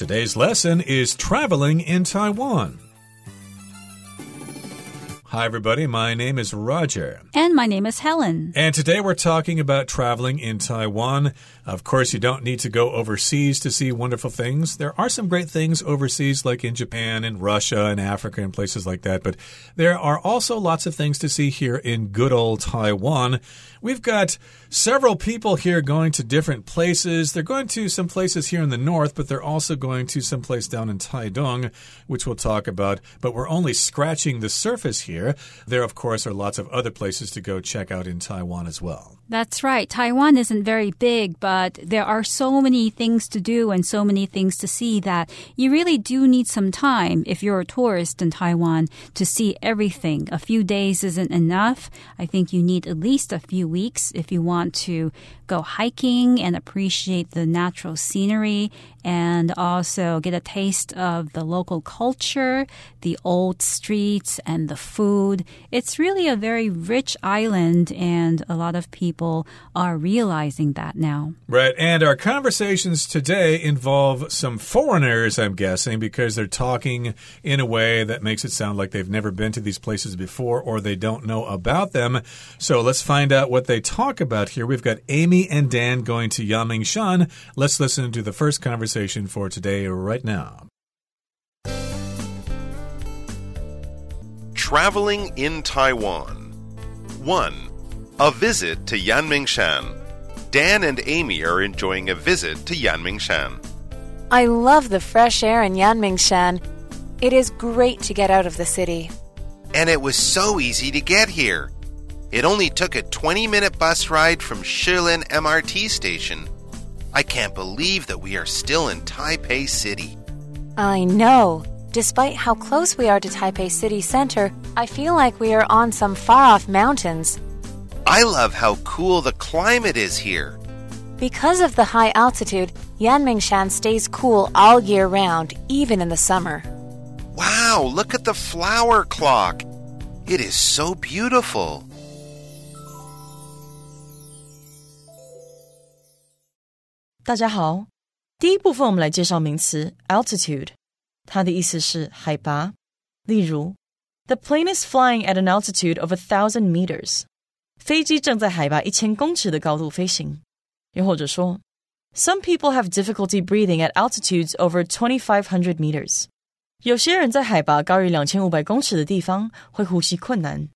Today's lesson is traveling in Taiwan. Hi, everybody. My name is Roger. And my name is Helen. And today we're talking about traveling in Taiwan. Of course, you don't need to go overseas to see wonderful things. There are some great things overseas, like in Japan and Russia and Africa and places like that. But there are also lots of things to see here in good old Taiwan. We've got several people here going to different places. They're going to some places here in the north, but they're also going to some place down in Taidong, which we'll talk about. But we're only scratching the surface here. There, of course, are lots of other places to go check out in Taiwan as well. That's right. Taiwan isn't very big, but there are so many things to do and so many things to see that you really do need some time if you're a tourist in Taiwan to see everything. A few days isn't enough. I think you need at least a few weeks if you want to go hiking and appreciate the natural scenery and also get a taste of the local culture, the old streets, and the food. It's really a very rich island, and a lot of people are realizing that now. Right. And our conversations today involve some foreigners, I'm guessing, because they're talking in a way that makes it sound like they've never been to these places before or they don't know about them. So let's find out what they talk about here. We've got Amy and Dan going to Yangmingshan. Let's listen to the first conversation conversation for today right now. Traveling in Taiwan. 1. A visit to Yangmingshan. Dan and Amy are enjoying a visit to Yangmingshan. I love the fresh air in Yangmingshan. It is great to get out of the city. And it was so easy to get here. It only took a 20 minute bus ride from Shilin MRT station. I can't believe that we are still in Taipei City. I know. Despite how close we are to Taipei City Center, I feel like we are on some far off mountains. I love how cool the climate is here. Because of the high altitude, Yangmingshan stays cool all year round, even in the summer. Wow, look at the flower clock. It is so beautiful. altitude，它的意思是海拔。例如，The plane is flying at an altitude of a thousand meters。飞机正在海拔一千公尺的高度飞行。又或者说，Some people have difficulty breathing at altitudes over twenty five hundred meters。有些人在海拔高于两千五百公尺的地方会呼吸困难。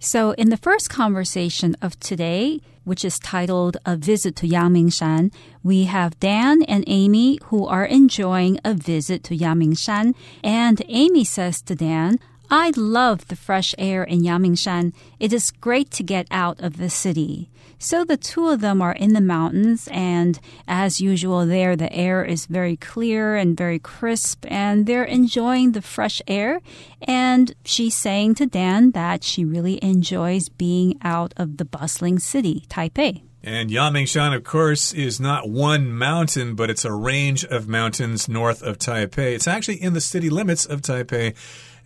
So, in the first conversation of today, which is titled A Visit to Yangmingshan, we have Dan and Amy who are enjoying a visit to Yangmingshan. And Amy says to Dan, I love the fresh air in Yangmingshan. It is great to get out of the city. So the two of them are in the mountains, and as usual, there the air is very clear and very crisp, and they're enjoying the fresh air. And she's saying to Dan that she really enjoys being out of the bustling city, Taipei. And Yangmingshan, of course, is not one mountain, but it's a range of mountains north of Taipei. It's actually in the city limits of Taipei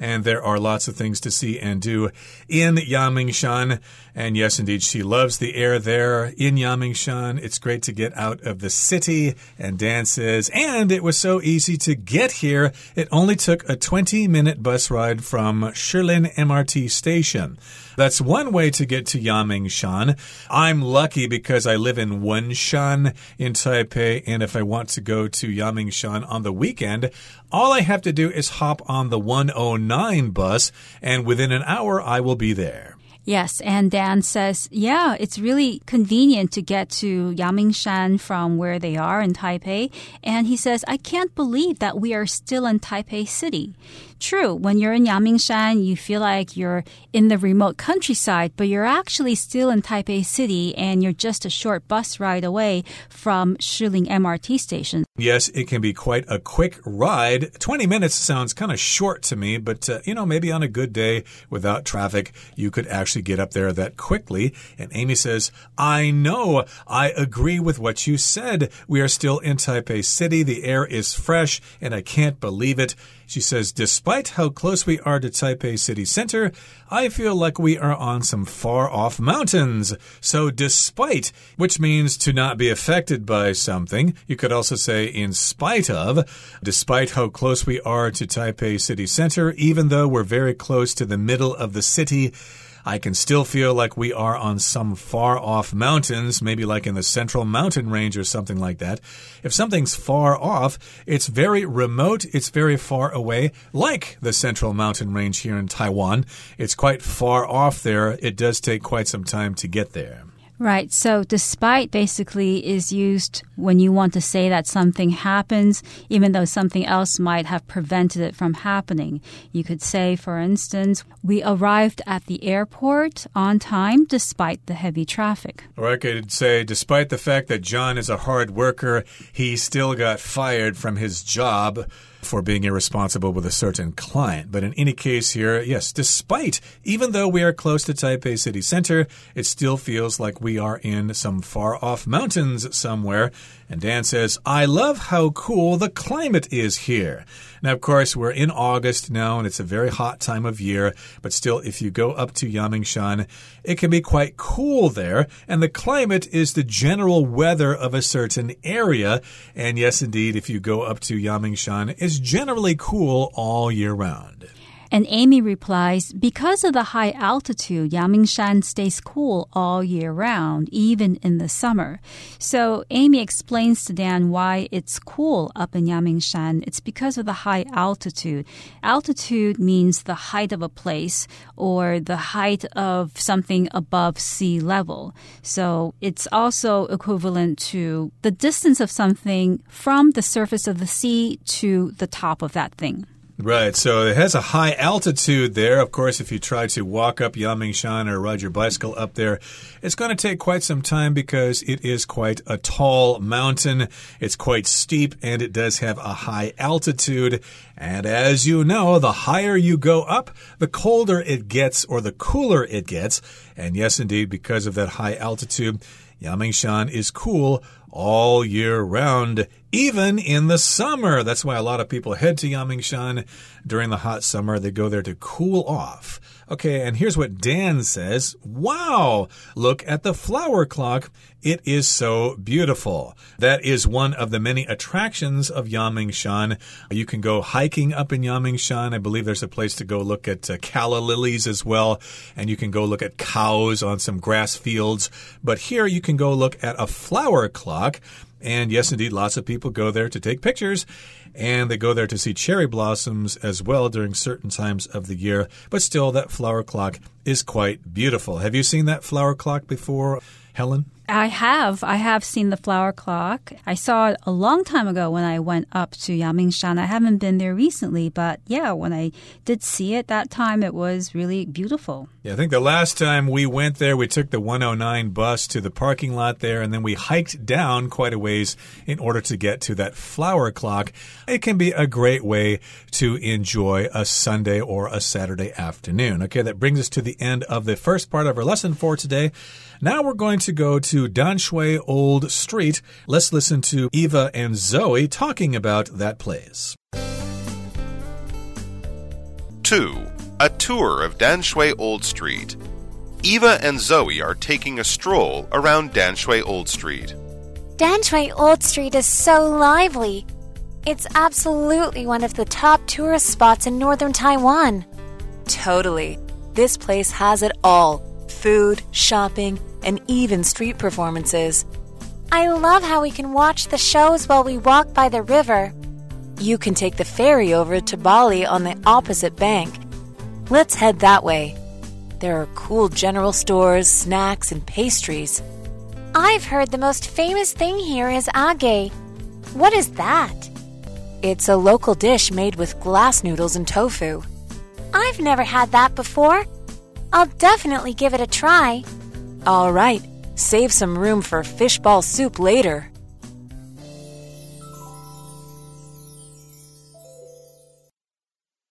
and there are lots of things to see and do in Yangmingshan. And yes, indeed, she loves the air there in Yangmingshan. It's great to get out of the city, and Dan says, and it was so easy to get here. It only took a 20 minute bus ride from Shilin MRT station. That's one way to get to Yangmingshan. I'm lucky because I live in Wenshan in Taipei, and if I want to go to Yangmingshan on the weekend, all I have to do is hop on the 109 bus, and within an hour I will be there. Yes, and Dan says, yeah, it's really convenient to get to Yangmingshan from where they are in Taipei. And he says, I can't believe that we are still in Taipei City. True, when you're in Yangmingshan, you feel like you're in the remote countryside, but you're actually still in Taipei City and you're just a short bus ride away from Shilin MRT station. Yes, it can be quite a quick ride. 20 minutes sounds kind of short to me, but uh, you know, maybe on a good day without traffic, you could actually get up there that quickly. And Amy says, I know. I agree with what you said. We are still in Taipei City. The air is fresh, and I can't believe it. She says, Despite how close we are to Taipei city center, I feel like we are on some far off mountains. So, despite, which means to not be affected by something, you could also say in spite of, despite how close we are to Taipei city center, even though we're very close to the middle of the city. I can still feel like we are on some far off mountains, maybe like in the central mountain range or something like that. If something's far off, it's very remote, it's very far away, like the central mountain range here in Taiwan. It's quite far off there. It does take quite some time to get there. Right. So despite basically is used when you want to say that something happens, even though something else might have prevented it from happening. You could say, for instance, we arrived at the airport on time despite the heavy traffic. Or I could say, despite the fact that John is a hard worker, he still got fired from his job for being irresponsible with a certain client. But in any case here, yes, despite, even though we are close to Taipei city center, it still feels like we are in some far off mountains somewhere. And Dan says, I love how cool the climate is here. Now, of course, we're in August now, and it's a very hot time of year, but still, if you go up to Yangmingshan, it can be quite cool there, and the climate is the general weather of a certain area. And yes, indeed, if you go up to Yangmingshan, it's generally cool all year round. And Amy replies, because of the high altitude, Yangmingshan stays cool all year round, even in the summer. So Amy explains to Dan why it's cool up in Yangmingshan. It's because of the high altitude. Altitude means the height of a place or the height of something above sea level. So it's also equivalent to the distance of something from the surface of the sea to the top of that thing. Right, so it has a high altitude there. Of course, if you try to walk up Yangmingshan or ride your bicycle up there, it's going to take quite some time because it is quite a tall mountain. It's quite steep and it does have a high altitude. And as you know, the higher you go up, the colder it gets or the cooler it gets. And yes, indeed, because of that high altitude, Yangmingshan is cool all year round, even in the summer. That's why a lot of people head to Yangmingshan during the hot summer. They go there to cool off. Okay, and here's what Dan says Wow, look at the flower clock. It is so beautiful. That is one of the many attractions of Yangmingshan. You can go hiking up in Yangmingshan. I believe there's a place to go look at uh, calla lilies as well. And you can go look at cows on some grass fields. But here you can go look at a flower clock. And yes, indeed, lots of people go there to take pictures. And they go there to see cherry blossoms as well during certain times of the year. But still, that flower clock is quite beautiful. Have you seen that flower clock before, Helen? I have. I have seen the flower clock. I saw it a long time ago when I went up to Yangmingshan. I haven't been there recently, but yeah, when I did see it that time, it was really beautiful. Yeah, I think the last time we went there, we took the 109 bus to the parking lot there, and then we hiked down quite a ways in order to get to that flower clock. It can be a great way to enjoy a Sunday or a Saturday afternoon. Okay, that brings us to the end of the first part of our lesson for today. Now we're going to go to Danshui Old Street. Let's listen to Eva and Zoe talking about that place. 2. A tour of Danshui Old Street. Eva and Zoe are taking a stroll around Danshui Old Street. Danshui Old Street is so lively. It's absolutely one of the top tourist spots in northern Taiwan. Totally. This place has it all food, shopping, and even street performances. I love how we can watch the shows while we walk by the river. You can take the ferry over to Bali on the opposite bank. Let's head that way. There are cool general stores, snacks, and pastries. I've heard the most famous thing here is age. What is that? It's a local dish made with glass noodles and tofu. I've never had that before. I'll definitely give it a try. All right, save some room for fishball soup later.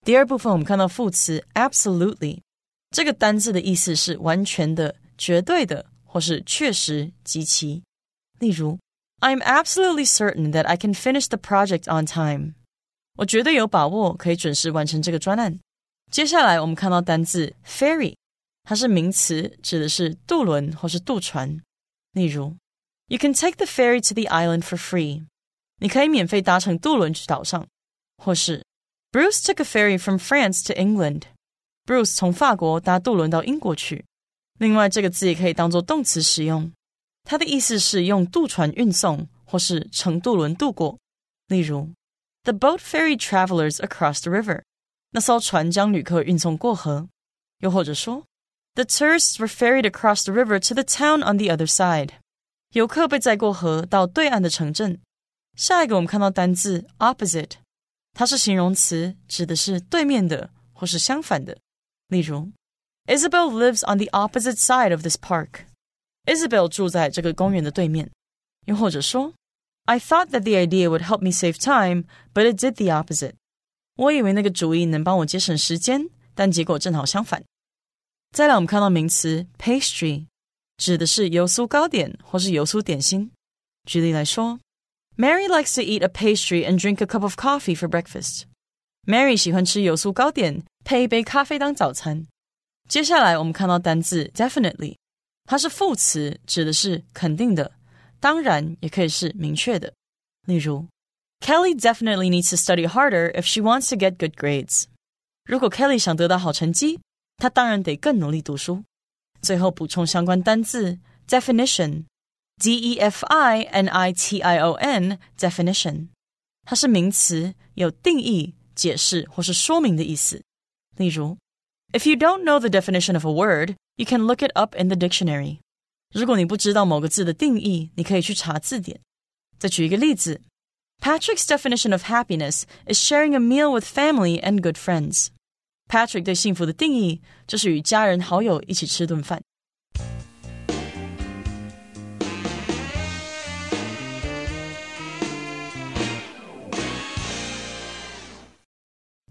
第二部分我们看到副词 absolutely， 这个单字的意思是完全的、绝对的，或是确实、极其。例如，I'm absolutely certain that I can finish the project on time。我绝对有把握可以准时完成这个专案。接下来我们看到单字 ferry，它是名词，指的是渡轮或是渡船。例如，You can take the ferry to the island for free。你可以免费搭乘渡轮去岛上。或是 Bruce took a ferry from France to England。Bruce 从法国搭渡轮到英国去。另外，这个字也可以当做动词使用，它的意思是用渡船运送或是乘渡轮渡过。例如，The boat ferried travelers across the river。那艘船将旅客运送过河。又或者说，The tourists were ferried across the river to the town on the other side。游客被载过河到对岸的城镇。下一个，我们看到单字 opposite， 它是形容词，指的是对面的或是相反的。例如，Isabel lives on the opposite side of this park。Isabel 住在这个公园的对面。又或者说，I thought that the idea would help me save time, but it did the opposite。我以为那个主意能帮我节省时间，但结果正好相反。再来，我们看到名词 pastry，指的是油酥糕点或是油酥点心。举例来说 ，Mary likes to eat a pastry and drink a cup of coffee for breakfast。Mary 喜欢吃油酥糕点，配一杯咖啡当早餐。接下来我们看到单字 definitely，它是副词，指的是肯定的，当然也可以是明确的。例如，Kelly definitely needs to study harder if she wants to get good grades。如果 Kelly 想得到好成绩，她当然得更努力读书。最后补充相关单字 definition，d e f i n i t i o n definition，它是名词，有定义。解释或是说明的意思。例如，If you don't know the definition of a word, you can look it up in the dictionary。如果你不知道某个字的定义，你可以去查字典。再举一个例子，Patrick's definition of happiness is sharing a meal with family and good friends。Patrick 对幸福的定义就是与家人好友一起吃顿饭。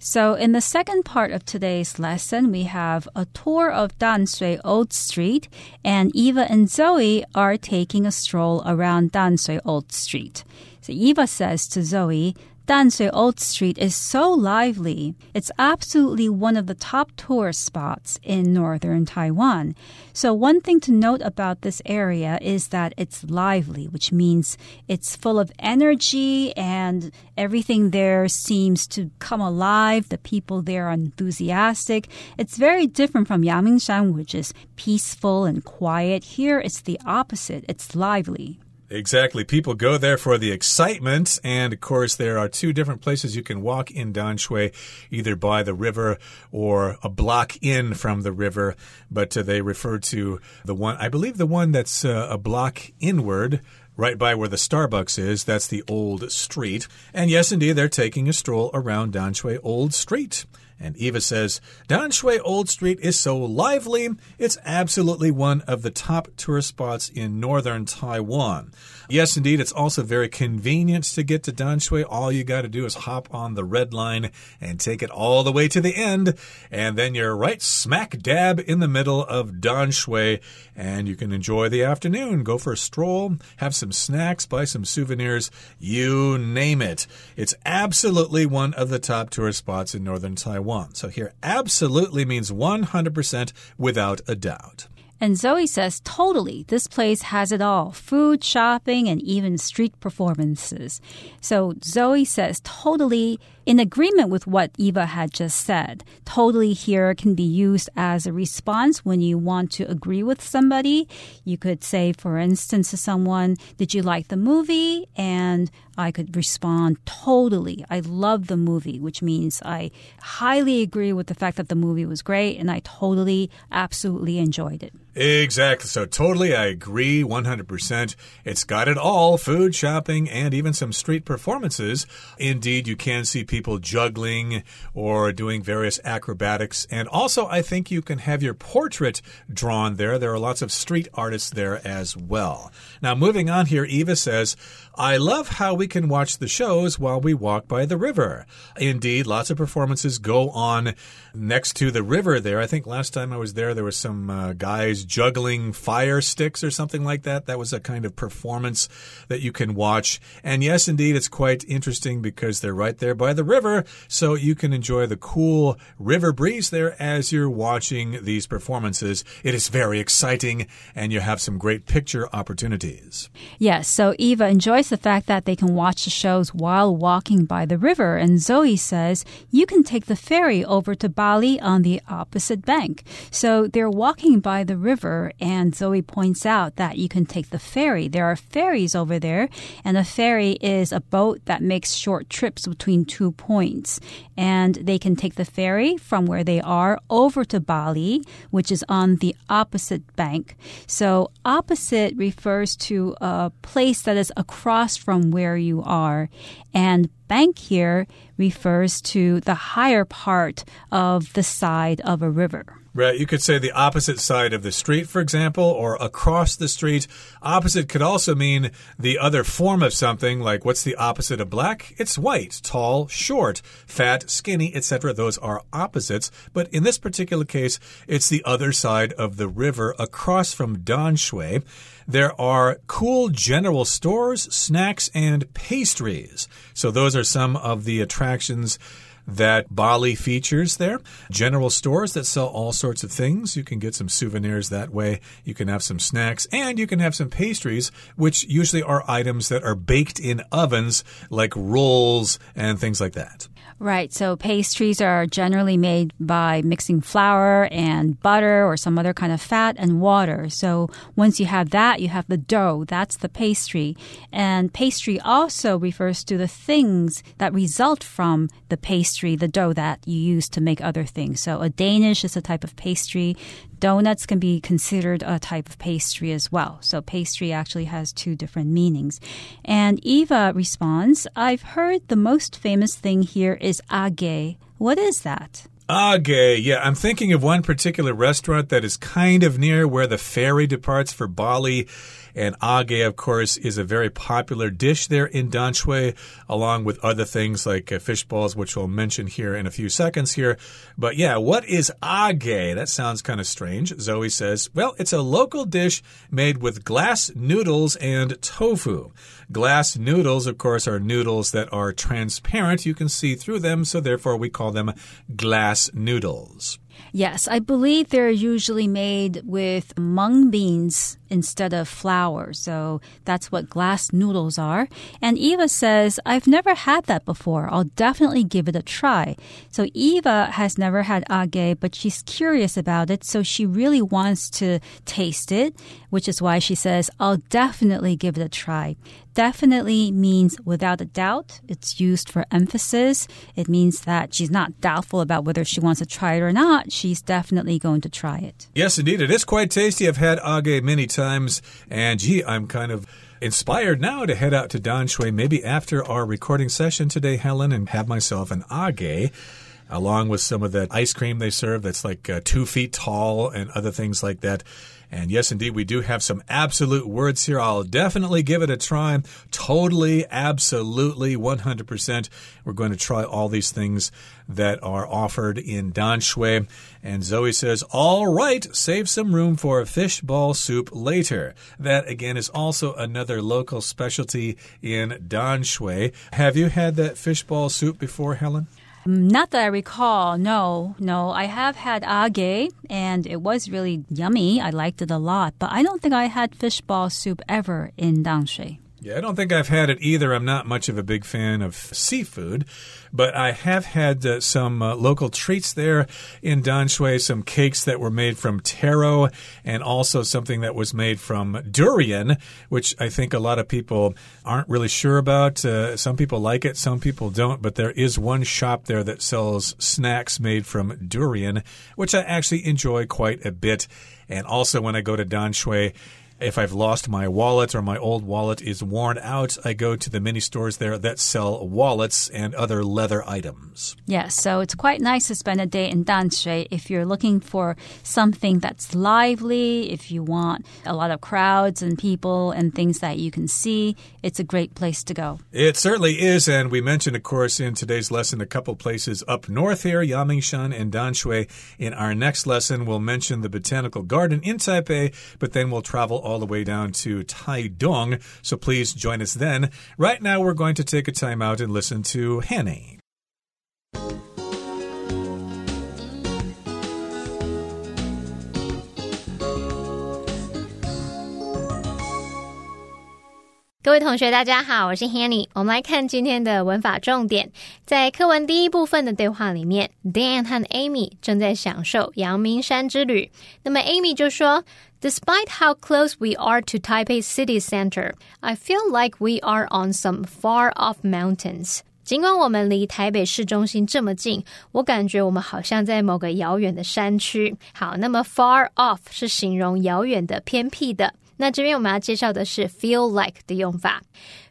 So, in the second part of today's lesson, we have a tour of Danshui Old Street, and Eva and Zoe are taking a stroll around Danshui Old Street. So, Eva says to Zoe, Danshui Old Street is so lively. It's absolutely one of the top tourist spots in northern Taiwan. So, one thing to note about this area is that it's lively, which means it's full of energy and everything there seems to come alive. The people there are enthusiastic. It's very different from Yangmingshan, which is peaceful and quiet. Here, it's the opposite, it's lively. Exactly. People go there for the excitement. And of course, there are two different places you can walk in Danshui, either by the river or a block in from the river. But uh, they refer to the one, I believe the one that's uh, a block inward right by where the Starbucks is. That's the old street. And yes, indeed, they're taking a stroll around Danshui Old Street. And Eva says, Danshui Old Street is so lively, it's absolutely one of the top tourist spots in northern Taiwan. Yes, indeed, it's also very convenient to get to Danshui. All you got to do is hop on the red line and take it all the way to the end, and then you're right smack dab in the middle of Danshui, and you can enjoy the afternoon, go for a stroll, have some snacks, buy some souvenirs, you name it. It's absolutely one of the top tourist spots in northern Taiwan. So here, absolutely means 100% without a doubt. And Zoe says, totally, this place has it all food, shopping, and even street performances. So Zoe says, totally in agreement with what Eva had just said. Totally here can be used as a response when you want to agree with somebody. You could say, for instance, to someone, Did you like the movie? And I could respond, Totally. I love the movie, which means I highly agree with the fact that the movie was great and I totally, absolutely enjoyed it. Exactly. So, totally, I agree 100%. It's got it all food, shopping, and even some street performances. Indeed, you can see people juggling or doing various acrobatics. And also, I think you can have your portrait drawn there. There are lots of street artists there as well. Now, moving on here, Eva says, I love how we can watch the shows while we walk by the river. Indeed, lots of performances go on next to the river there. I think last time I was there, there were some uh, guys juggling fire sticks or something like that. That was a kind of performance that you can watch. And yes, indeed, it's quite interesting because they're right there by the river. So you can enjoy the cool river breeze there as you're watching these performances. It is very exciting and you have some great picture opportunities. Yes, so Eva enjoys the fact that they can watch the shows while walking by the river. And Zoe says you can take the ferry over to Bali on the opposite bank. So they're walking by the river, and Zoe points out that you can take the ferry. There are ferries over there, and a ferry is a boat that makes short trips between two points. And they can take the ferry from where they are over to Bali, which is on the opposite bank. So opposite refers to a place that is across from where you are. And bank here refers to the higher part of the side of a river. Right. You could say the opposite side of the street, for example, or across the street. Opposite could also mean the other form of something, like what's the opposite of black? It's white, tall, short, fat, skinny, etc. Those are opposites. But in this particular case, it's the other side of the river across from Danshui. There are cool general stores, snacks, and pastries. So those are some of the attractions that Bali features there. General stores that sell all sorts of things. You can get some souvenirs that way. You can have some snacks and you can have some pastries, which usually are items that are baked in ovens like rolls and things like that. Right. So pastries are generally made by mixing flour and butter or some other kind of fat and water. So once you have that, you have the dough. That's the pastry. And pastry also refers to the things that result from the pastry, the dough that you use to make other things. So a Danish is a type of pastry. Donuts can be considered a type of pastry as well. So pastry actually has two different meanings. And Eva responds, I've heard the most famous thing here is age. What is that? Age, yeah, I'm thinking of one particular restaurant that is kind of near where the ferry departs for Bali. And age, of course, is a very popular dish there in Danshui, along with other things like uh, fish balls, which we'll mention here in a few seconds here. But yeah, what is age? That sounds kind of strange. Zoe says, well, it's a local dish made with glass noodles and tofu. Glass noodles, of course, are noodles that are transparent. You can see through them, so therefore we call them glass noodles. Yes, I believe they're usually made with mung beans instead of flour. So that's what glass noodles are. And Eva says, I've never had that before. I'll definitely give it a try. So Eva has never had age, but she's curious about it. So she really wants to taste it, which is why she says, I'll definitely give it a try. Definitely means without a doubt. It's used for emphasis. It means that she's not doubtful about whether she wants to try it or not. She's definitely going to try it. Yes, indeed. It is quite tasty. I've had age many times, and gee, I'm kind of inspired now to head out to Danshui maybe after our recording session today, Helen, and have myself an age along with some of that ice cream they serve that's like uh, two feet tall and other things like that. And yes, indeed, we do have some absolute words here. I'll definitely give it a try. Totally, absolutely, 100%. We're going to try all these things that are offered in Danshui. And Zoe says, All right, save some room for a fish ball soup later. That, again, is also another local specialty in Danshui. Have you had that fish ball soup before, Helen? Mm, not that I recall. No, no. I have had age, and it was really yummy. I liked it a lot, but I don't think I had fishball soup ever in Danshui. Yeah, I don't think I've had it either. I'm not much of a big fan of seafood, but I have had uh, some uh, local treats there in Danshui, some cakes that were made from taro, and also something that was made from durian, which I think a lot of people aren't really sure about. Uh, some people like it, some people don't, but there is one shop there that sells snacks made from durian, which I actually enjoy quite a bit. And also, when I go to Danshui, If I've lost my wallet or my old wallet is worn out, I go to the mini stores there that sell wallets and other leather items. Yes, so it's quite nice to spend a day in Danshui if you're looking for something that's lively, if you want a lot of crowds and people and things that you can see. It's a great place to go. It certainly is, and we mentioned, of course, in today's lesson a couple places up north here, Yangmingshan and Danshui. In our next lesson, we'll mention the Botanical Garden in Taipei, but then we'll travel all the way down to Taidong. So please join us then. Right now, we're going to take a time out and listen to Hanny. 各位同学，大家好，我是 Hanny。我们来看今天的文法重点。在课文第一部分的对话里面，Dan 和 Amy 正在享受阳明山之旅。那么 Amy 就说：“Despite how close we are to Taipei city center, I feel like we are on some far-off mountains。”尽管我们离台北市中心这么近，我感觉我们好像在某个遥远的山区。好，那么 far off 是形容遥远的、偏僻的。那这边我们要介绍的是 feel like 的用法。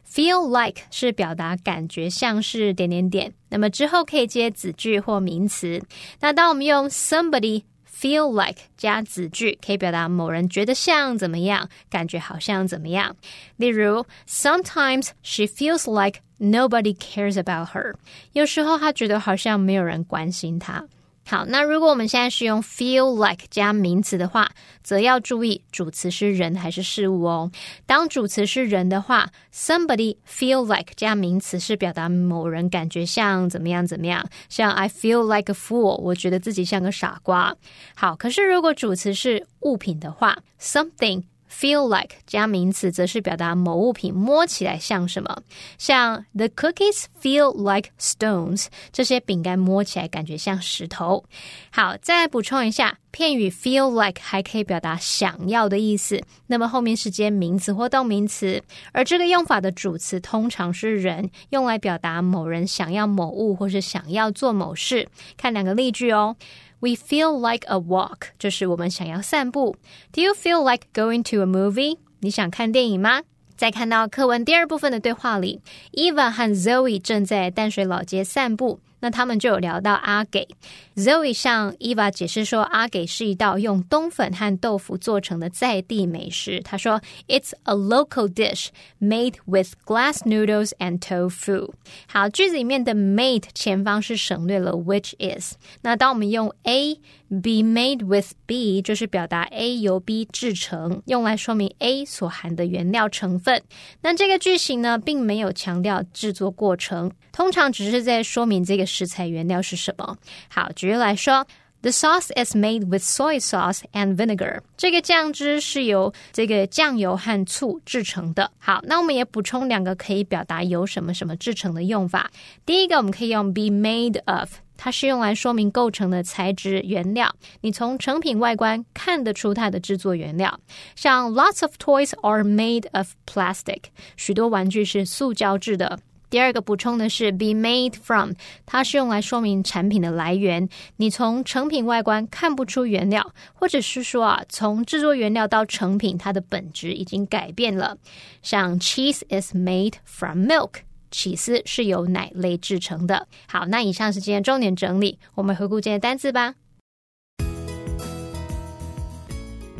feel like 是表达感觉像是点点点，那么之后可以接子句或名词。那当我们用 somebody feel like 加子句，可以表达某人觉得像怎么样，感觉好像怎么样。例如，sometimes she feels like nobody cares about her。有时候她觉得好像没有人关心她。好，那如果我们现在是用 feel like 加名词的话，则要注意主词是人还是事物哦。当主词是人的话，somebody feel like 加名词是表达某人感觉像怎么样怎么样，像 I feel like a fool，我觉得自己像个傻瓜。好，可是如果主词是物品的话，something。Feel like 加名词，则是表达某物品摸起来像什么，像 The cookies feel like stones，这些饼干摸起来感觉像石头。好，再补充一下，片语 feel like 还可以表达想要的意思，那么后面是接名词或动名词，而这个用法的主词通常是人，用来表达某人想要某物或是想要做某事。看两个例句哦。We feel like a walk，就是我们想要散步。Do you feel like going to a movie？你想看电影吗？在看到课文第二部分的对话里，Eva 和 Zoe 正在淡水老街散步。那他们就有聊到阿给，Zoe 向 Eva 解释说，阿给是一道用冬粉和豆腐做成的在地美食。他说，It's a local dish made with glass noodles and tofu。好，句子里面的 made 前方是省略了 which is。那当我们用 A be made with B，就是表达 A 由 B 制成，用来说明 A 所含的原料成分。那这个句型呢，并没有强调制作过程，通常只是在说明这个。食材原料是什么？好，举例来说，The sauce is made with soy sauce and vinegar。这个酱汁是由这个酱油和醋制成的。好，那我们也补充两个可以表达由什么什么制成的用法。第一个，我们可以用 be made of，它是用来说明构成的材质原料。你从成品外观看得出它的制作原料。像 Lots of toys are made of plastic，许多玩具是塑胶制的。第二个补充的是 be made from，它是用来说明产品的来源。你从成品外观看不出原料，或者是说啊，从制作原料到成品，它的本质已经改变了。像 cheese is made from milk，起司是由奶类制成的。好，那以上是今天重点整理，我们回顾今天单词吧。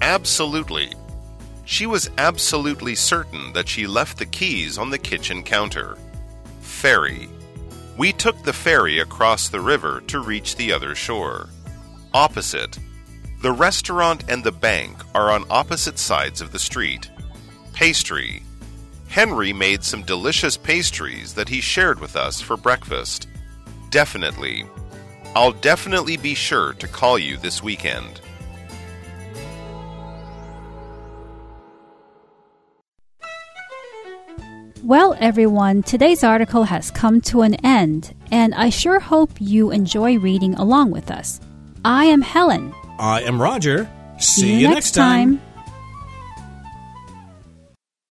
Absolutely. She was absolutely certain that she left the keys on the kitchen counter. ferry. We took the ferry across the river to reach the other shore. Opposite. The restaurant and the bank are on opposite sides of the street. Pastry. Henry made some delicious pastries that he shared with us for breakfast. Definitely. I'll definitely be sure to call you this weekend. Well, everyone, today's article has come to an end, and I sure hope you enjoy reading along with us. I am Helen. I am Roger. See, See you, next time. time.